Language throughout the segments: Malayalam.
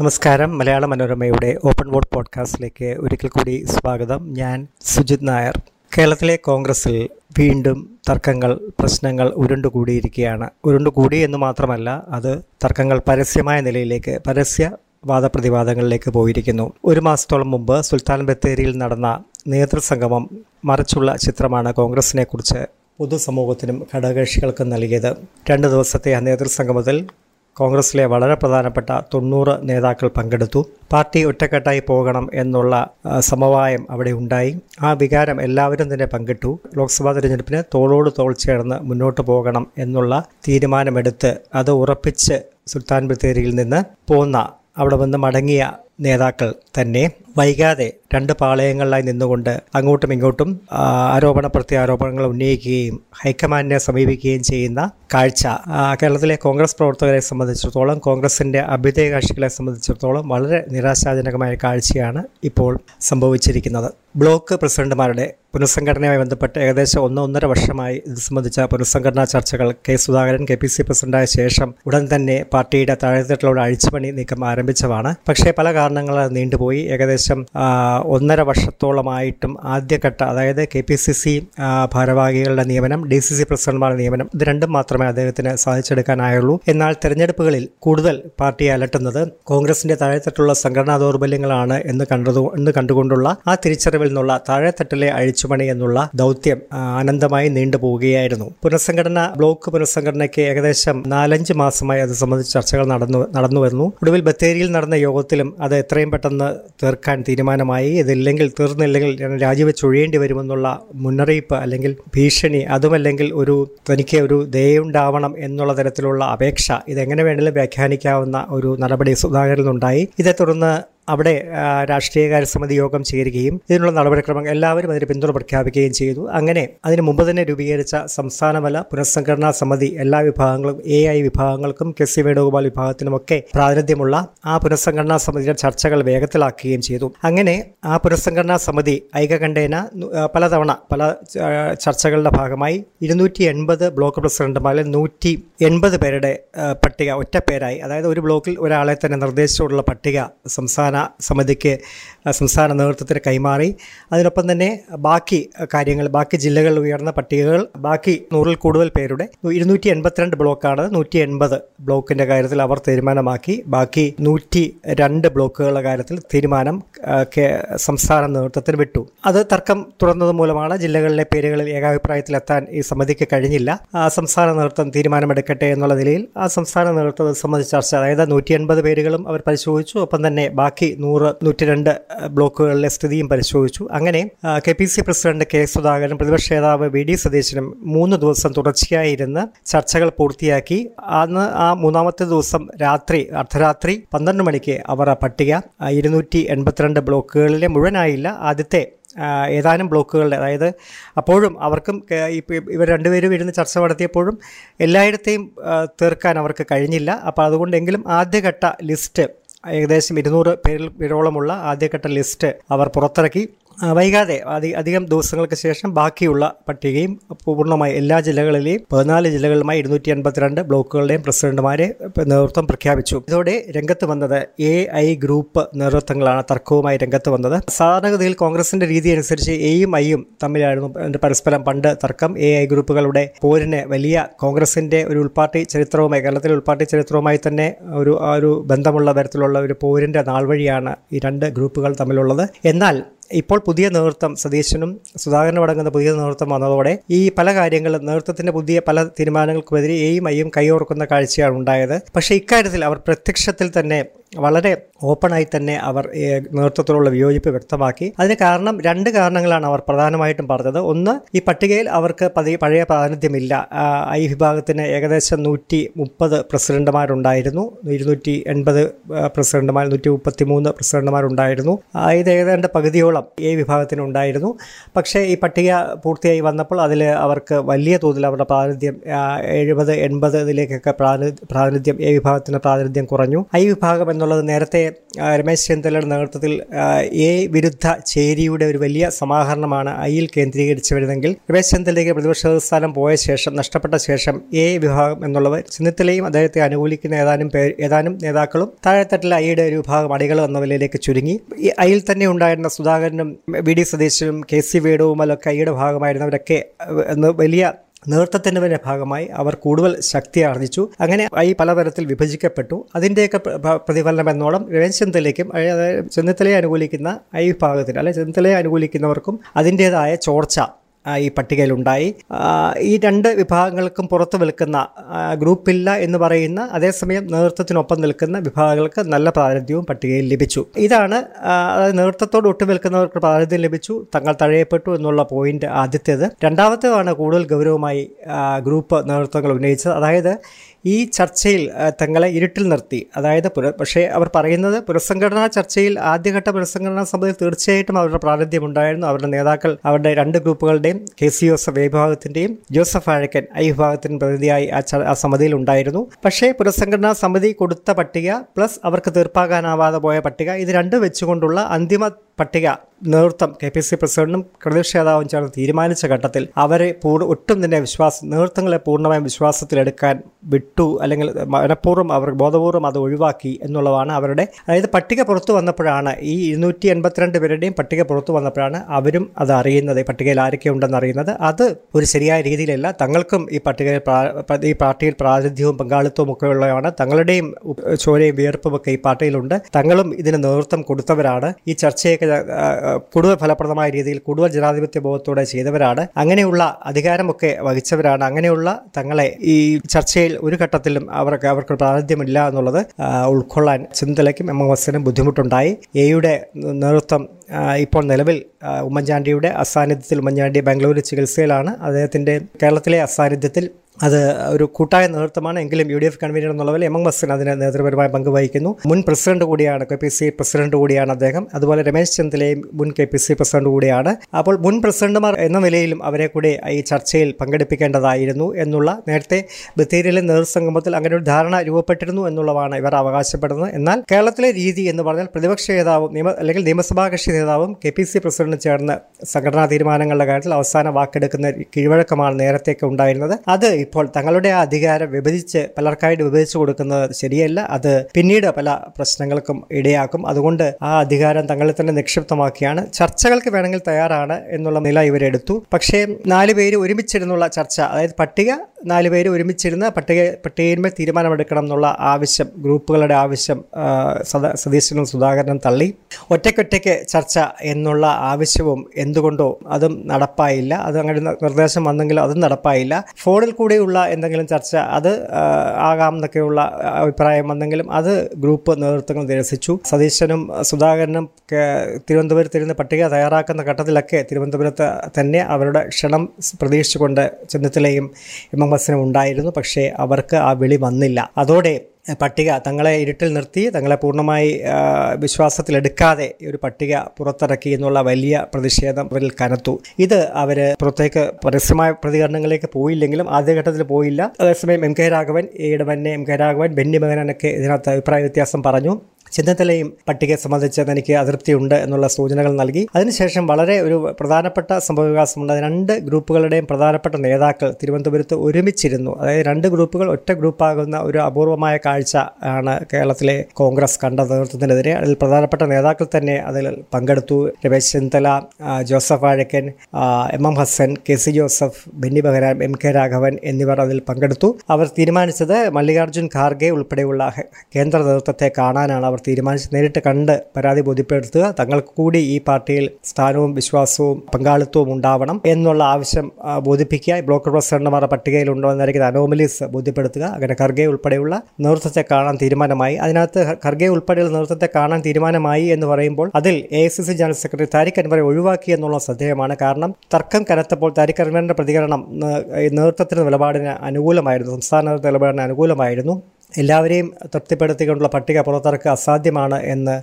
നമസ്കാരം. മലയാള മനോരമയുടെ ഓപ്പൺ വോട്ട് പോഡ്കാസ്റ്റിലേക്ക് ഒരിക്കൽ കൂടി സ്വാഗതം. ഞാൻ സുജിത് നായർ. കേരളത്തിലെ കോൺഗ്രസിൽ വീണ്ടും തർക്കങ്ങൾ പ്രശ്നങ്ങൾ ഉരുണ്ടുകൂടിയിരിക്കുകയാണ്. ഉരുണ്ടുകൂടി എന്ന് മാത്രമല്ല അത് തർക്കങ്ങൾ പരസ്യമായ നിലയിലേക്ക് പരസ്യ വാദപ്രതിവാദങ്ങളിലേക്ക് പോയിരിക്കുന്നു. ഒരു മാസത്തോളം മുമ്പ് സുൽത്താൻ ബത്തേരിയിൽ നടന്ന നേതൃസംഗമം മറിച്ചുള്ള ചിത്രമാണ് കോൺഗ്രസിനെക്കുറിച്ച് പൊതുസമൂഹത്തിനും ഘടകകക്ഷികൾക്കും നൽകിയത്. രണ്ട് ദിവസത്തെ ആ നേതൃസംഗമത്തിൽ കോൺഗ്രസിലെ വളരെ പ്രധാനപ്പെട്ട തൊണ്ണൂറ് നേതാക്കൾ പങ്കെടുത്തു. പാർട്ടി ഒറ്റക്കെട്ടായി പോകണം എന്നുള്ള സമവായം അവിടെ ഉണ്ടായി. ആ വികാരം എല്ലാവരും തന്നെ പങ്കിട്ടു. ലോക്സഭാ തെരഞ്ഞെടുപ്പിന് തോളോട് തോൾ ചേർന്ന് മുന്നോട്ട് പോകണം എന്നുള്ള തീരുമാനമെടുത്ത് അത് ഉറപ്പിച്ച് സുൽത്താൻ ബത്തേരിയിൽ നിന്ന് പോന്ന അവിടെ വന്ന് മടങ്ങിയ നേതാക്കൾ തന്നെ. വൈകാതെ രണ്ട് പാളയങ്ങളിലായി നിന്നുകൊണ്ട് അങ്ങോട്ടും ഇങ്ങോട്ടും ആരോപണ പ്രത്യാരോപണങ്ങൾ ഉന്നയിക്കുകയും ഹൈക്കമാൻഡിനെ സമീപിക്കുകയും ചെയ്യുന്ന കാഴ്ച കേരളത്തിലെ കോൺഗ്രസ് പ്രവർത്തകരെ സംബന്ധിച്ചിടത്തോളം കോൺഗ്രസിന്റെ അഭ്യുദയ കക്ഷികളെ സംബന്ധിച്ചിടത്തോളം വളരെ നിരാശാജനകമായ കാഴ്ചയാണ് ഇപ്പോൾ സംഭവിച്ചിരിക്കുന്നത്. ബ്ലോക്ക് പ്രസിഡന്റുമാരുടെ പുനഃസംഘടനയുമായി ബന്ധപ്പെട്ട് ഏകദേശം ഒന്ന് ഒന്നര വർഷമായി ഇത് സംബന്ധിച്ച പുനഃസംഘടനാ ചർച്ചകൾ K Sudhakaran K P C പ്രസിഡന്റായ ശേഷം ഉടൻ തന്നെ പാർട്ടിയുടെ താഴെത്തട്ടിലുള്ള അഴിച്ചുപണി നീക്കം ആരംഭിച്ചതാണ്. പക്ഷേ പല കാരണങ്ങളാൽ നീണ്ടുപോയി. ഏകദേശം ആ, ഒന്നര വർഷത്തോളമായിട്ടും ആദ്യഘട്ട അതായത് കെ പി സി സി ഭാരവാഹികളുടെ നിയമനം ഡി സി സി പ്രസിഡന്റുമാരുടെ നിയമനം ഇത് രണ്ടും മാത്രമേ അദ്ദേഹത്തിന് സാധിച്ചെടുക്കാനായുള്ളൂ. എന്നാൽ തെരഞ്ഞെടുപ്പുകളിൽ കൂടുതൽ പാർട്ടിയെ അലട്ടുന്നത് കോൺഗ്രസിന്റെ താഴെത്തട്ടുള്ള സംഘടനാ ദൗർബല്യങ്ങളാണ് എന്ന് കണ്ടതു എന്ന് കണ്ടുകൊണ്ടുള്ള ആ തിരിച്ചറിവിൽ നിന്നുള്ള താഴെത്തട്ടിലെ അഴിച്ചുപണി എന്നുള്ള ദൗത്യം ആനന്ദമായി നീണ്ടുപോവുകയായിരുന്നു പുനഃസംഘടന ബ്ലോക്ക് പുനഃസംഘടനയ്ക്ക് ഏകദേശം നാലഞ്ച് മാസമായി അത് സംബന്ധിച്ച് ചർച്ചകൾ നടന്നു നടന്നു വരുന്നു ഒടുവിൽ ബത്തേരിയിൽ നടന്ന യോഗത്തിലും അത് എത്രയും പെട്ടെന്ന് തീർക്കാൻ തീരുമാനമായി. ഇതില്ലെങ്കിൽ തീർന്നില്ലെങ്കിൽ ഞാൻ രാജിവെച്ച് ഒഴിയേണ്ടി വരുമെന്നുള്ള മുന്നറിയിപ്പ് അല്ലെങ്കിൽ ഭീഷണി അതുമല്ലെങ്കിൽ ഒരു തനിക്ക് ഒരു ദയുണ്ടാവണം എന്നുള്ള തരത്തിലുള്ള അപേക്ഷ ഇതെങ്ങനെ വേണമെങ്കിലും വ്യാഖ്യാനിക്കാവുന്ന ഒരു നടപടി സുധാകരനുണ്ടായി ഇതേ തുടർന്ന് അവിടെ രാഷ്ട്രീയകാര്യ സമിതി യോഗം ചേരുകയും ഇതിനുള്ള നടപടിക്രമങ്ങൾ എല്ലാവരും അതിന് പിന്തുണ പ്രഖ്യാപിക്കുകയും ചെയ്തു. അങ്ങനെ അതിന് മുമ്പ് തന്നെ രൂപീകരിച്ച സംസ്ഥാനതല പുനഃസംഘടനാ സമിതി എല്ലാ വിഭാഗങ്ങളും എ ഐ വിഭാഗങ്ങൾക്കും കെ സി വേണുഗോപാൽ വിഭാഗത്തിനുമൊക്കെ പ്രാതിനിധ്യമുള്ള ആ പുനഃസംഘടനാ സമിതിയുടെ ചർച്ചകൾ വേഗത്തിലാക്കുകയും ചെയ്തു. അങ്ങനെ ആ പുനഃസംഘടനാ സമിതി ഐകകണ്ഠേന പലതവണ പല ചർച്ചകളുടെ ഭാഗമായി ഇരുന്നൂറ്റി എൺപത് ബ്ലോക്ക് പ്രസിഡന്റുമാരിൽ നൂറ്റി എൺപത് പേരുടെ പട്ടിക ഒറ്റ പേരായി അതായത് ഒരു ബ്ലോക്കിൽ ഒരാളെ തന്നെ നിർദ്ദേശിച്ചുള്ള പട്ടിക സംസ്ഥാന സമിതിക്ക് സംസ്ഥാന നേതൃത്വത്തിന് കൈമാറി. അതിനൊപ്പം തന്നെ ബാക്കി കാര്യങ്ങൾ ബാക്കി ജില്ലകളിൽ ഉയർന്ന പട്ടികകൾ ബാക്കി നൂറിൽ കൂടുതൽ പേരുടെ ഇരുന്നൂറ്റി എൺപത്തിരണ്ട് ബ്ലോക്കാണ് നൂറ്റി എൺപത് ബ്ലോക്കിന്റെ കാര്യത്തിൽ അവർ തീരുമാനമാക്കി. ബാക്കി നൂറ്റി രണ്ട് ബ്ലോക്കുകളുടെ കാര്യത്തിൽ തീരുമാനം സംസ്ഥാന നേതൃത്വത്തിന് വിട്ടു. അത് തർക്കം തുറന്നത് മൂലമാണ് ജില്ലകളിലെ പേരുകളിൽ ഏകാഭിപ്രായത്തിലെത്താൻ ഈ സമിതിക്ക് കഴിഞ്ഞില്ല. ആ സംസ്ഥാന നേതൃത്വം തീരുമാനമെടുക്കട്ടെ എന്നുള്ള നിലയിൽ ആ സംസ്ഥാന നേതൃത്വം സംബന്ധിച്ച ചർച്ച അതായത് നൂറ്റി എൺപത് പേരുകളും അവർ പരിശോധിച്ചു. ഒപ്പം തന്നെ ബാക്കി നൂറ് നൂറ്റി രണ്ട് ബ്ലോക്കുകളിലെ സ്ഥിതിയും പരിശോധിച്ചു. അങ്ങനെ K P C president K Sudhakaran പ്രതിപക്ഷ നേതാവ് വി ഡി സതീശനും മൂന്ന് ദിവസം തുടർച്ചയായി ഇരുന്ന് ചർച്ചകൾ പൂർത്തിയാക്കി. അന്ന് ആ മൂന്നാമത്തെ ദിവസം രാത്രി അർദ്ധരാത്രി പന്ത്രണ്ട് മണിക്ക് അവർ ആ പട്ടിക ഇരുന്നൂറ്റി എൺപത്തിരണ്ട് ബ്ലോക്കുകളിലെ മുഴുവനായില്ല. ആദ്യത്തെ ഏതാനും ബ്ലോക്കുകളുടെ അതായത് അപ്പോഴും അവർക്കും ഇവർ രണ്ടുപേരും ഇരുന്ന് ചർച്ച നടത്തിയപ്പോഴും എല്ലായിടത്തെയും തീർക്കാൻ അവർക്ക് കഴിഞ്ഞില്ല. അപ്പോൾ അതുകൊണ്ടെങ്കിലും ആദ്യഘട്ട ലിസ്റ്റ് ഏകദേശം ഇരുന്നൂറ് പേരിൽ പേരോളമുള്ള ആദ്യഘട്ട ലിസ്റ്റ് അവർ പുറത്തിറക്കി. വൈകാതെ അധി അധികം ദിവസങ്ങൾക്ക് ശേഷം ബാക്കിയുള്ള പട്ടികയും പൂർണമായി എല്ലാ ജില്ലകളിലെയും പതിനാല് ജില്ലകളിലുമായി ഇരുന്നൂറ്റി എൺപത്തിരണ്ട് ബ്ലോക്കുകളുടെയും പ്രസിഡന്റുമാരെ നേതൃത്വം പ്രഖ്യാപിച്ചു. ഇതോടെ രംഗത്ത് വന്നത് എ ഐ ഗ്രൂപ്പ് നേതൃത്വങ്ങളാണ് തർക്കവുമായി രംഗത്ത് വന്നത്. സാധാരണഗതിയിൽ കോൺഗ്രസിന്റെ രീതി അനുസരിച്ച് എയും ഐയും തമ്മിലായിരുന്നു പരസ്പരം പണ്ട് തർക്കം. എ ഐ ഗ്രൂപ്പുകളുടെ പോരിന് വലിയ കോൺഗ്രസിന്റെ ഒരു ഉൾപാർട്ടി ചരിത്രവുമായി കേരളത്തിലെ ഉൾപാർട്ടി ചരിത്രവുമായി തന്നെ ഒരു ഒരു ബന്ധമുള്ള തരത്തിലുള്ള ഒരു പോരിന്റെ നാൾ വഴിയാണ് ഈ രണ്ട് ഗ്രൂപ്പുകൾ തമ്മിലുള്ളത്. എന്നാൽ ഇപ്പോൾ പുതിയ നേതൃത്വം സതീശനും സുധാകരനും അടങ്ങുന്ന പുതിയ നേതൃത്വം വന്നതോടെ ഈ പല കാര്യങ്ങളും നേതൃത്വത്തിന്റെ പുതിയ പല തീരുമാനങ്ങൾക്കുമെതിരെ എയും ഐയും കൈയോർക്കുന്ന കാഴ്ചയാണ് ഉണ്ടായത്. പക്ഷേ ഇക്കാര്യത്തിൽ അവർ പ്രത്യക്ഷത്തിൽ തന്നെ വളരെ ഓപ്പണായി തന്നെ അവർ നേതൃത്വത്തിലുള്ള വിയോജിപ്പ് വ്യക്തമാക്കി. അതിന് കാരണം രണ്ട് കാരണങ്ങളാണ് അവർ പ്രധാനമായിട്ടും പറഞ്ഞത്. ഒന്ന് ഈ പട്ടികയിൽ അവർക്ക് പഴയ പ്രാതിനിധ്യമില്ല. ഐ വിഭാഗത്തിന് ഏകദേശം നൂറ്റി മുപ്പത് പ്രസിഡന്റുമാരുണ്ടായിരുന്നു. ഇരുന്നൂറ്റി എൺപത് പ്രസിഡന്റുമാർ നൂറ്റി മുപ്പത്തി മൂന്ന് പ്രസിഡന്റുമാരുണ്ടായിരുന്നു ഇത് ഏതാണ്ട് പകുതിയോളം എ ഈ ഉണ്ടായിരുന്നു. പക്ഷേ ഈ പട്ടിക പൂർത്തിയായി വന്നപ്പോൾ അതിൽ അവർക്ക് വലിയ തോതിൽ അവരുടെ പ്രാതിനിധ്യം എഴുപത് എൺപത് ഇതിലേക്കൊക്കെ പ്രാതി- പ്രാതിനിധ്യം എ വിഭാഗത്തിന്റെ പ്രാതിനിധ്യം കുറഞ്ഞു. ഐ വിഭാഗം എന്നുള്ളത് നേരത്തെ രമേശ് ചെന്നിത്തലയുടെ നേതൃത്വത്തിൽ എ വിരുദ്ധ ചേരിയുടെ ഒരു വലിയ സമാഹരണമാണ് ഐയിൽ കേന്ദ്രീകരിച്ച് വരുന്നതെങ്കിൽ രമേശ് ചെന്നിത്തലയ്ക്ക് പ്രതിപക്ഷ സ്ഥാനം പോയ ശേഷം നഷ്ടപ്പെട്ട ശേഷം എ വിഭാഗം എന്നുള്ളവർ ചെന്നിത്തലയും അദ്ദേഹത്തെ അനുകൂലിക്കുന്ന ഏതാനും പേർ ഏതാനും നേതാക്കളും താഴെത്തട്ടിലെ ഐയുടെ ഒരു വിഭാഗം അടികൾ എന്ന നിലയിലേക്ക് ചുരുങ്ങി. ഐയിൽ തന്നെ ഉണ്ടായിരുന്ന സുധാകരനും വി ഡി സതീശനും കെ സി വേണുവുമലൊക്കെ ഐയുടെ ഭാഗമായിരുന്നവരൊക്കെ വലിയ നേതൃത്വത്തിന്റെ ഭാഗമായി അവർ കൂടുതൽ ശക്തി ആർജിച്ചു. അങ്ങനെ ഈ പലതരത്തിൽ വിഭജിക്കപ്പെട്ടു. അതിന്റെയൊക്കെ പ്ര- പ്ര- പ്രതിഫലനം എന്നോളം രമേശ് ചെന്നിത്തലയ്ക്കും അതായത് ചെന്നിത്തലയെ അനുകൂലിക്കുന്ന ഈ വിഭാഗത്തിന് അല്ലെ ചെന്നിത്തലയെ അനുകൂലിക്കുന്നവർക്കും അതിന്റേതായ ചോർച്ച ഈ പട്ടികയിലുണ്ടായി. ഈ രണ്ട് വിഭാഗങ്ങൾക്കും പുറത്തു നിൽക്കുന്ന ആ, ഗ്രൂപ്പില്ല എന്ന് പറയുന്ന അതേസമയം നേതൃത്വത്തിനൊപ്പം നിൽക്കുന്ന വിഭാഗങ്ങൾക്ക് നല്ല പ്രാതിനിധ്യവും പട്ടികയിൽ ലഭിച്ചു. ഇതാണ് അതായത് നേതൃത്വത്തോട് ഒട്ടു നിൽക്കുന്നവർക്ക് പ്രാതിനിധ്യം ലഭിച്ചു. തങ്ങൾ തഴയപ്പെട്ടു എന്നുള്ള പോയിന്റ് ആദ്യത്തേത്. രണ്ടാമത്തേതാണ് കൂടുതൽ ഗൗരവമായി ഗ്രൂപ്പ് നേതൃത്വങ്ങൾ ഉന്നയിച്ചത്. അതായത് ഈ ചർച്ചയിൽ തങ്ങളെ ഇരുട്ടിൽ നിർത്തി. അതായത് പുര പക്ഷേ അവർ പറയുന്നത് പുനഃസംഘടനാ ചർച്ചയിൽ ആദ്യഘട്ട പുനഃസംഘടനാ സമിതിയിൽ തീർച്ചയായിട്ടും അവരുടെ പ്രാതിനിധ്യം ഉണ്ടായിരുന്നു അവരുടെ നേതാക്കൾ അവരുടെ രണ്ട് ഗ്രൂപ്പുകളുടെയും കെ സി ജോസഫ് എ വിഭാഗത്തിന്റെയും ജോസഫ് ആഴക്കൻ ഐ വിഭാഗത്തിന് പ്രതിനിധിയായി ആ സമിതിയിൽ ഉണ്ടായിരുന്നു. പക്ഷേ പുനഃസംഘടനാ സമിതി കൊടുത്ത പട്ടിക പ്ലസ് അവർക്ക് തീർപ്പാകാനാവാതെ പോയ പട്ടിക ഇത് രണ്ടും വെച്ചുകൊണ്ടുള്ള അന്തിമ പട്ടിക നേതൃത്വം കെ പി സി പ്രസിഡന്റും പ്രതിപക്ഷ നേതാവും ചേർന്ന് തീരുമാനിച്ച ഘട്ടത്തിൽ അവരെ പൂർ ഒട്ടും തന്നെ വിശ്വാസം നേതൃത്വങ്ങളെ പൂർണമായും വിശ്വാസത്തിലെടുക്കാൻ വിട്ടു അല്ലെങ്കിൽ മനഃപൂർവം അവർ ബോധപൂർവം അത് ഒഴിവാക്കി എന്നുള്ളതാണ് അവരുടെ അതായത് പട്ടിക പുറത്തു വന്നപ്പോഴാണ് ഈ ഇരുന്നൂറ്റി എൺപത്തിരണ്ട് പേരുടെയും പട്ടിക പുറത്തു വന്നപ്പോഴാണ് അവരും അത് അറിയുന്നത്. പട്ടികയിൽ ആരൊക്കെ ഉണ്ടെന്ന് അറിയുന്നത്. അത് ഒരു ശരിയായ രീതിയിലല്ല തങ്ങൾക്കും ഈ പട്ടികയിൽ ഈ പാർട്ടിയിൽ പ്രാതിനിധ്യവും പങ്കാളിത്തവും ഒക്കെ ഉള്ളതാണ് തങ്ങളുടെയും ചോരയും വിയർപ്പും ഒക്കെ ഈ പാർട്ടിയിലുണ്ട്. തങ്ങളും ഇതിന് നേതൃത്വം കൊടുത്തവരാണ്. ഈ ചർച്ചയൊക്കെ കൂടുതൽ ഫലപ്രദമായ രീതിയിൽ കൂടുതൽ ജനാധിപത്യ ബോധത്തോടെ ചെയ്തവരാണ്. അങ്ങനെയുള്ള അധികാരമൊക്കെ വഹിച്ചവരാണ്. അങ്ങനെയുള്ള തങ്ങളെ ഈ ചർച്ചയിൽ ഒരു ഘട്ടത്തിലും അവർക്ക് അവർക്ക് പ്രാതിനിധ്യമില്ല എന്നുള്ളത് ഉൾക്കൊള്ളാൻ ചിന്തലയ്ക്കും എം. എം. എസിനും ബുദ്ധിമുട്ടുണ്ടായി. എയുടെ നേതൃത്വം ഇപ്പോൾ നിലവിൽ ഉമ്മൻചാണ്ടിയുടെ അസാന്നിധ്യത്തിൽ ഉമ്മൻചാണ്ടി ബാംഗ്ലൂരിൽ ചികിത്സയിലാണ്. അദ്ദേഹത്തിന്റെ കേരളത്തിലെ അസാന്നിധ്യത്തിൽ അത് ഒരു കൂട്ടായ നേതൃത്വമാണ്. എങ്കിലും യു ഡി എഫ് കൺവീനർ എന്നുള്ളവരിൽ എം എം എസിന് അതിന് നേതൃപരമായ പങ്ക് വഹിക്കുന്നു മുൻ പ്രസിഡന്റ് കൂടിയാണ് കെ പി സി പ്രസിഡന്റ് കൂടിയാണ് അദ്ദേഹം. അതുപോലെ രമേശ് ചെന്നിത്തലയും മുൻ കെ പി സി പ്രസിഡന്റ് കൂടിയാണ്. അപ്പോൾ മുൻ പ്രസിഡന്റുമാർ എന്ന നിലയിലും അവരെ കൂടി ഈ ചർച്ചയിൽ പങ്കെടുപ്പിക്കേണ്ടതായിരുന്നു എന്നുള്ള നേരത്തെ ബത്തേരിയിലെ നേതൃസംഗമത്തിൽ അങ്ങനെ ഒരു ധാരണ രൂപപ്പെട്ടിരുന്നു എന്നുള്ളതാണ് ഇവർ അവകാശപ്പെടുന്നത്. എന്നാൽ കേരളത്തിലെ രീതി എന്ന് പറഞ്ഞാൽ പ്രതിപക്ഷ നേതാവും നിയമ അല്ലെങ്കിൽ നിയമസഭാ കക്ഷി നേതാവും കെ പി സി പ്രസിഡന്റും ചേർന്ന് സംഘടനാ തീരുമാനങ്ങളുടെ കാര്യത്തിൽ അവസാന വാക്കെടുക്കുന്ന കീഴ്വഴക്കമാണ് നേരത്തേക്ക് ഉണ്ടായിരുന്നത്. അത് ഇപ്പോൾ തങ്ങളുടെ ആ അധികാരം വിഭജിച്ച് പലർക്കായിട്ട് വിഭജിച്ചു കൊടുക്കുന്നത് ശരിയല്ല. അത് പിന്നീട് പല പ്രശ്നങ്ങൾക്കും ഇടയാക്കും. അതുകൊണ്ട് ആ അധികാരം തങ്ങളിൽ തന്നെ നിക്ഷിപ്തമാക്കിയാണ്. ചർച്ചകൾക്ക് വേണമെങ്കിൽ തയ്യാറാണ് എന്നുള്ള നില ഇവരെടുത്തു പക്ഷേ നാല് പേര് ഒരുമിച്ചിരുന്നുള്ള ചർച്ച അതായത് പട്ടിക നാല് പേര് ഒരുമിച്ചിരുന്ന് പട്ടിക പട്ടികയിന്മേൽ തീരുമാനമെടുക്കണം എന്നുള്ള ആവശ്യം ഗ്രൂപ്പുകളുടെ ആവശ്യം സതീശനും സുധാകരനും തള്ളി. ഒറ്റയ്ക്കൊറ്റയ്ക്ക് ചർച്ച എന്നുള്ള ആവശ്യവും എന്തുകൊണ്ടോ അതും നടപ്പായില്ല. അത് അങ്ങനെ നിർദ്ദേശം വന്നെങ്കിലും അതും നടപ്പായില്ല. ഫോണിൽ കൂടെയുള്ള എന്തെങ്കിലും ചർച്ച അത് ആകാം എന്നൊക്കെയുള്ള അഭിപ്രായം വന്നെങ്കിലും അത് ഗ്രൂപ്പ് നേതൃത്വങ്ങൾ നിരസിച്ചു. സതീശനും സുധാകരനും തിരുവനന്തപുരത്ത് തിരുവനന്തപുരത്തിരുന്ന് പട്ടിക തയ്യാറാക്കുന്ന ഘട്ടത്തിലൊക്കെ തിരുവനന്തപുരത്ത് തന്നെ അവരുടെ ക്ഷണം പ്രതീക്ഷിച്ചുകൊണ്ട് ചെന്നിത്തലയും എം എം എസിനും ഉണ്ടായിരുന്നു. പക്ഷേ അവർക്ക് ആ വിളി വന്നില്ല. അതോടെ പട്ടിക തങ്ങളെ ഇരുട്ടിൽ നിർത്തി തങ്ങളെ പൂർണമായി വിശ്വാസത്തിലെടുക്കാതെ ഒരു പട്ടിക പുറത്തിറക്കി എന്നുള്ള വലിയ പ്രതിഷേധം അവരിൽ കനത്തു. ഇത് അവർ പുറത്തേക്ക് പരസ്യമായ പ്രതികരണങ്ങളിലേക്ക് പോയില്ലെങ്കിലും ആദ്യഘട്ടത്തിൽ പോയില്ല. അതേസമയം എം കെ രാഘവൻ ഇടവന്നെ എം കെ രാഘവൻ ബെന്നി മകനൊക്കെ ഇതിനകത്ത് അഭിപ്രായ വ്യത്യാസം പറഞ്ഞു. ചെന്നിത്തലയും പട്ടികയെ സംബന്ധിച്ച് തനിക്ക് അതൃപ്തിയുണ്ട് എന്നുള്ള സൂചനകൾ നൽകി. അതിനുശേഷം വളരെ ഒരു പ്രധാനപ്പെട്ട സംഭവവികാസമുണ്ട്. രണ്ട് ഗ്രൂപ്പുകളുടെയും പ്രധാനപ്പെട്ട നേതാക്കൾ തിരുവനന്തപുരത്ത് ഒരുമിച്ചിരുന്നു. അതായത് രണ്ട് ഗ്രൂപ്പുകൾ ഒറ്റ ഗ്രൂപ്പാകുന്ന ഒരു അപൂർവമായ കാഴ്ച ആണ് കേരളത്തിലെ കോൺഗ്രസ് കണ്ട നേതൃത്വത്തിനെതിരെ. അതിൽ പ്രധാനപ്പെട്ട നേതാക്കൾ തന്നെ അതിൽ പങ്കെടുത്തു. Ramesh Chennithala Joseph Vazhakkan M M Hassan K C Joseph Benny Behanan M K Raghavan എന്നിവർ അതിൽ പങ്കെടുത്തു. അവർ തീരുമാനിച്ചത് മല്ലികാർജുൻ ഖാർഗെ ഉൾപ്പെടെയുള്ള കേന്ദ്ര നേതൃത്വത്തെ കാണാനാണ് അവർ തീരുമാനിച്ചത് നേരിട്ട് കണ്ട് പരാതി ബോധ്യപ്പെടുത്തുക. തങ്ങൾക്ക് കൂടി ഈ പാർട്ടിയിൽ സ്ഥാനവും വിശ്വാസവും പങ്കാളിത്തവും ഉണ്ടാവണം എന്നുള്ള ആവശ്യം ബോധിപ്പിക്കുക. ബ്ലോക്ക് പ്രസിഡന്റുമാരുടെ പട്ടികയിലുണ്ടോ എന്നായിരിക്കും അനോമലീസ് ബോധ്യപ്പെടുത്തുക. അങ്ങനെ ഖർഗെ ഉൾപ്പെടെയുള്ള നേതൃത്വത്തെ കാണാൻ തീരുമാനമായി. അതിനകത്ത് ഖർഗെ ഉൾപ്പെടെയുള്ള നേതൃത്വത്തെ കാണാൻ തീരുമാനമായി എന്ന് പറയുമ്പോൾ അതിൽ A I C C general secretary Tariq അൻവറെ ഒഴിവാക്കി എന്നുള്ള ശ്രദ്ധേയമാണ്. കാരണം തർക്കം കനത്തപ്പോൾ താരിഖ് അൻവറിന്റെ പ്രതികരണം നേതൃത്വത്തിന്റെ നിലപാടിന് അനുകൂലമായിരുന്നു സംസ്ഥാന നിലപാടിന് അനുകൂലമായിരുന്നു. എല്ലാവരെയും തൃപ്തിപ്പെടുത്തിക്കൊണ്ടുള്ള പട്ടിക പുറത്തിറക്കുക അസാധ്യമാണ് എന്ന്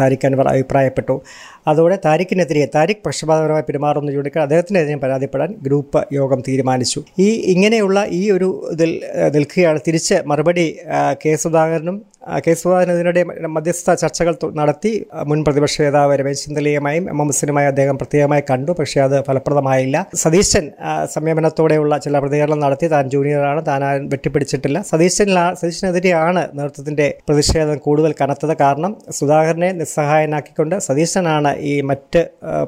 താരിഖ് അൻവർ അഭിപ്രായപ്പെട്ടു. അതോടെ താരിഖിനെതിരെ താരിഖ് പക്ഷപാതപരമായി പെരുമാറുന്ന ചൂണ്ടിക്കാൾ അദ്ദേഹത്തിനെതിരെ പരാതിപ്പെടാൻ ഗ്രൂപ്പ് യോഗം തീരുമാനിച്ചു. ഈ ഇങ്ങനെയുള്ള ഈ ഒരു ഇതിൽ നിൽക്കുകയാണ്. തിരിച്ച് മറുപടി കെ സുധാകരനും കെ സുധാകരൻ ഇതിനിടെ മധ്യസ്ഥ ചർച്ചകൾ നടത്തി മുൻ പ്രതിപക്ഷ നേതാവ് രമേശ് ചെന്നിത്തലയുമായും എം എം അദ്ദേഹം പ്രത്യേകമായി കണ്ടു പക്ഷേ അത് ഫലപ്രദമായില്ല. സതീശൻ സംയമനത്തോടെയുള്ള ചില പ്രതികരണം നടത്തി താൻ ജൂനിയറാണ് താൻ ആരും വെട്ടിപ്പിടിച്ചിട്ടില്ല. സതീശനിലാ സതീശനെതിരെയാണ് നേതൃത്വത്തിന്റെ പ്രതിഷേധം കൂടുതൽ കനത്തത്. കാരണം സുധാകരനെ നിസ്സഹായനാക്കിക്കൊണ്ട് സതീശനാണ് ഈ മറ്റ്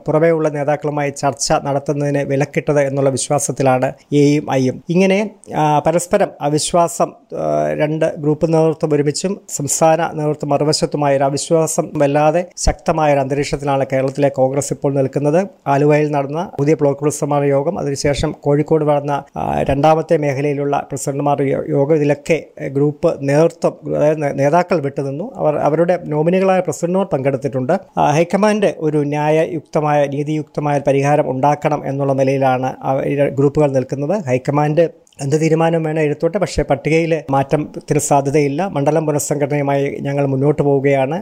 പുറമേ ഉള്ള നേതാക്കളുമായി ചർച്ച നടത്തുന്നതിന് വിലക്കിട്ടത് എന്നുള്ള വിശ്വാസത്തിലാണ് എയും ഐയും. ഇങ്ങനെ പരസ്പരം അവിശ്വാസം രണ്ട് ഗ്രൂപ്പ് നേതൃത്വം ഒരുമിച്ചും സംസ്ഥാന നേതൃത്വം മറുവശത്തുമായ ഒരു അവിശ്വാസം വല്ലാതെ ശക്തമായ ഒരു അന്തരീക്ഷത്തിലാണ് കേരളത്തിലെ കോൺഗ്രസ് ഇപ്പോൾ നിൽക്കുന്നത്. ആലുവയിൽ നടന്ന പുതിയ ബ്ലോക്ക് പ്രസിഡന്റുമാരുടെ യോഗം അതിനുശേഷം കോഴിക്കോട് നടന്ന രണ്ടാമത്തെ മേഖലയിലുള്ള പ്രസിഡന്റുമാരുടെ യോ- യോഗം ഇതിലൊക്കെ ഗ്രൂപ്പ് നേതൃത്വം അതായത് നേതാക്കൾ വിട്ടുനിന്നു. അവർ അവരുടെ നോമിനികളായ പ്രസിഡന്റുമാർ പങ്കെടുത്തിട്ടുണ്ട്. ഹൈക്കമാൻഡ് ഒരു ന്യായയുക്തമായ നീതിയുക്തമായ പരിഹാരം ഉണ്ടാക്കണം എന്നുള്ള നിലയിലാണ് ഗ്രൂപ്പുകൾ നിൽക്കുന്നത്. ഹൈക്കമാൻഡ് എന്ത് തീരുമാനം വേണം എടുത്തോട്ടെ. പക്ഷേ പട്ടികയിൽ മാറ്റത്തിന് സാധ്യതയില്ല. മണ്ഡലം പുനഃസംഘടനയുമായി ഞങ്ങൾ മുന്നോട്ട് പോവുകയാണ്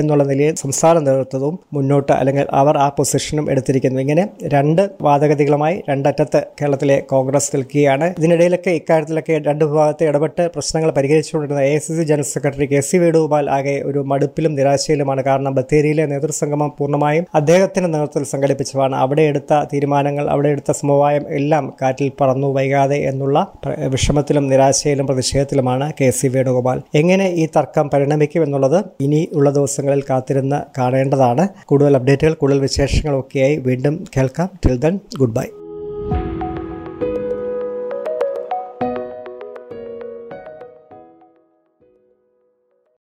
എന്നുള്ള നിലയിൽ സംസ്ഥാന നേതൃത്വവും മുന്നോട്ട് അല്ലെങ്കിൽ അവർ ആ പൊസിഷനും എടുത്തിരിക്കുന്നു. ഇങ്ങനെ രണ്ട് വാദഗതികളുമായി രണ്ടറ്റത്ത് കേരളത്തിലെ കോൺഗ്രസ് നിൽക്കുകയാണ്. ഇതിനിടയിലൊക്കെ ഇക്കാര്യത്തിലൊക്കെ രണ്ട് വിഭാഗത്തെ ഇടപെട്ട് പ്രശ്നങ്ങൾ പരിഹരിച്ചുകൊണ്ടിരുന്ന A C C general secretary K C Venugopal ആകെ ഒരു മടുപ്പിലും നിരാശയിലുമാണ്. കാരണം ബത്തേരിയിലെ നേതൃസംഗമം പൂർണമായും അദ്ദേഹത്തിന്റെ നേതൃത്വത്തിൽ സംഘടിപ്പിച്ചതാണ്. അവിടെ എടുത്ത തീരുമാനങ്ങൾ അവിടെ എടുത്ത സമവായം എല്ലാം കാറ്റിൽ പറന്നു വൈകാതെ എന്നുള്ള വിഷമത്തിലും നിരാശയിലും പ്രതിഷേധത്തിലുമാണ് കെ സി വേണുഗോപാൽ. എങ്ങനെ ഈ തർക്കം പരിണമിക്കും എന്നുള്ളത് ഇനി ഉള്ള ദിവസങ്ങളിൽ കാത്തിരുന്ന് കാണേണ്ടതാണ്. കൂടുതൽ അപ്ഡേറ്റുകൾ കൂടുതൽ വിശേഷങ്ങളൊക്കെയായി വീണ്ടും കേൾക്കാം. Till then good bye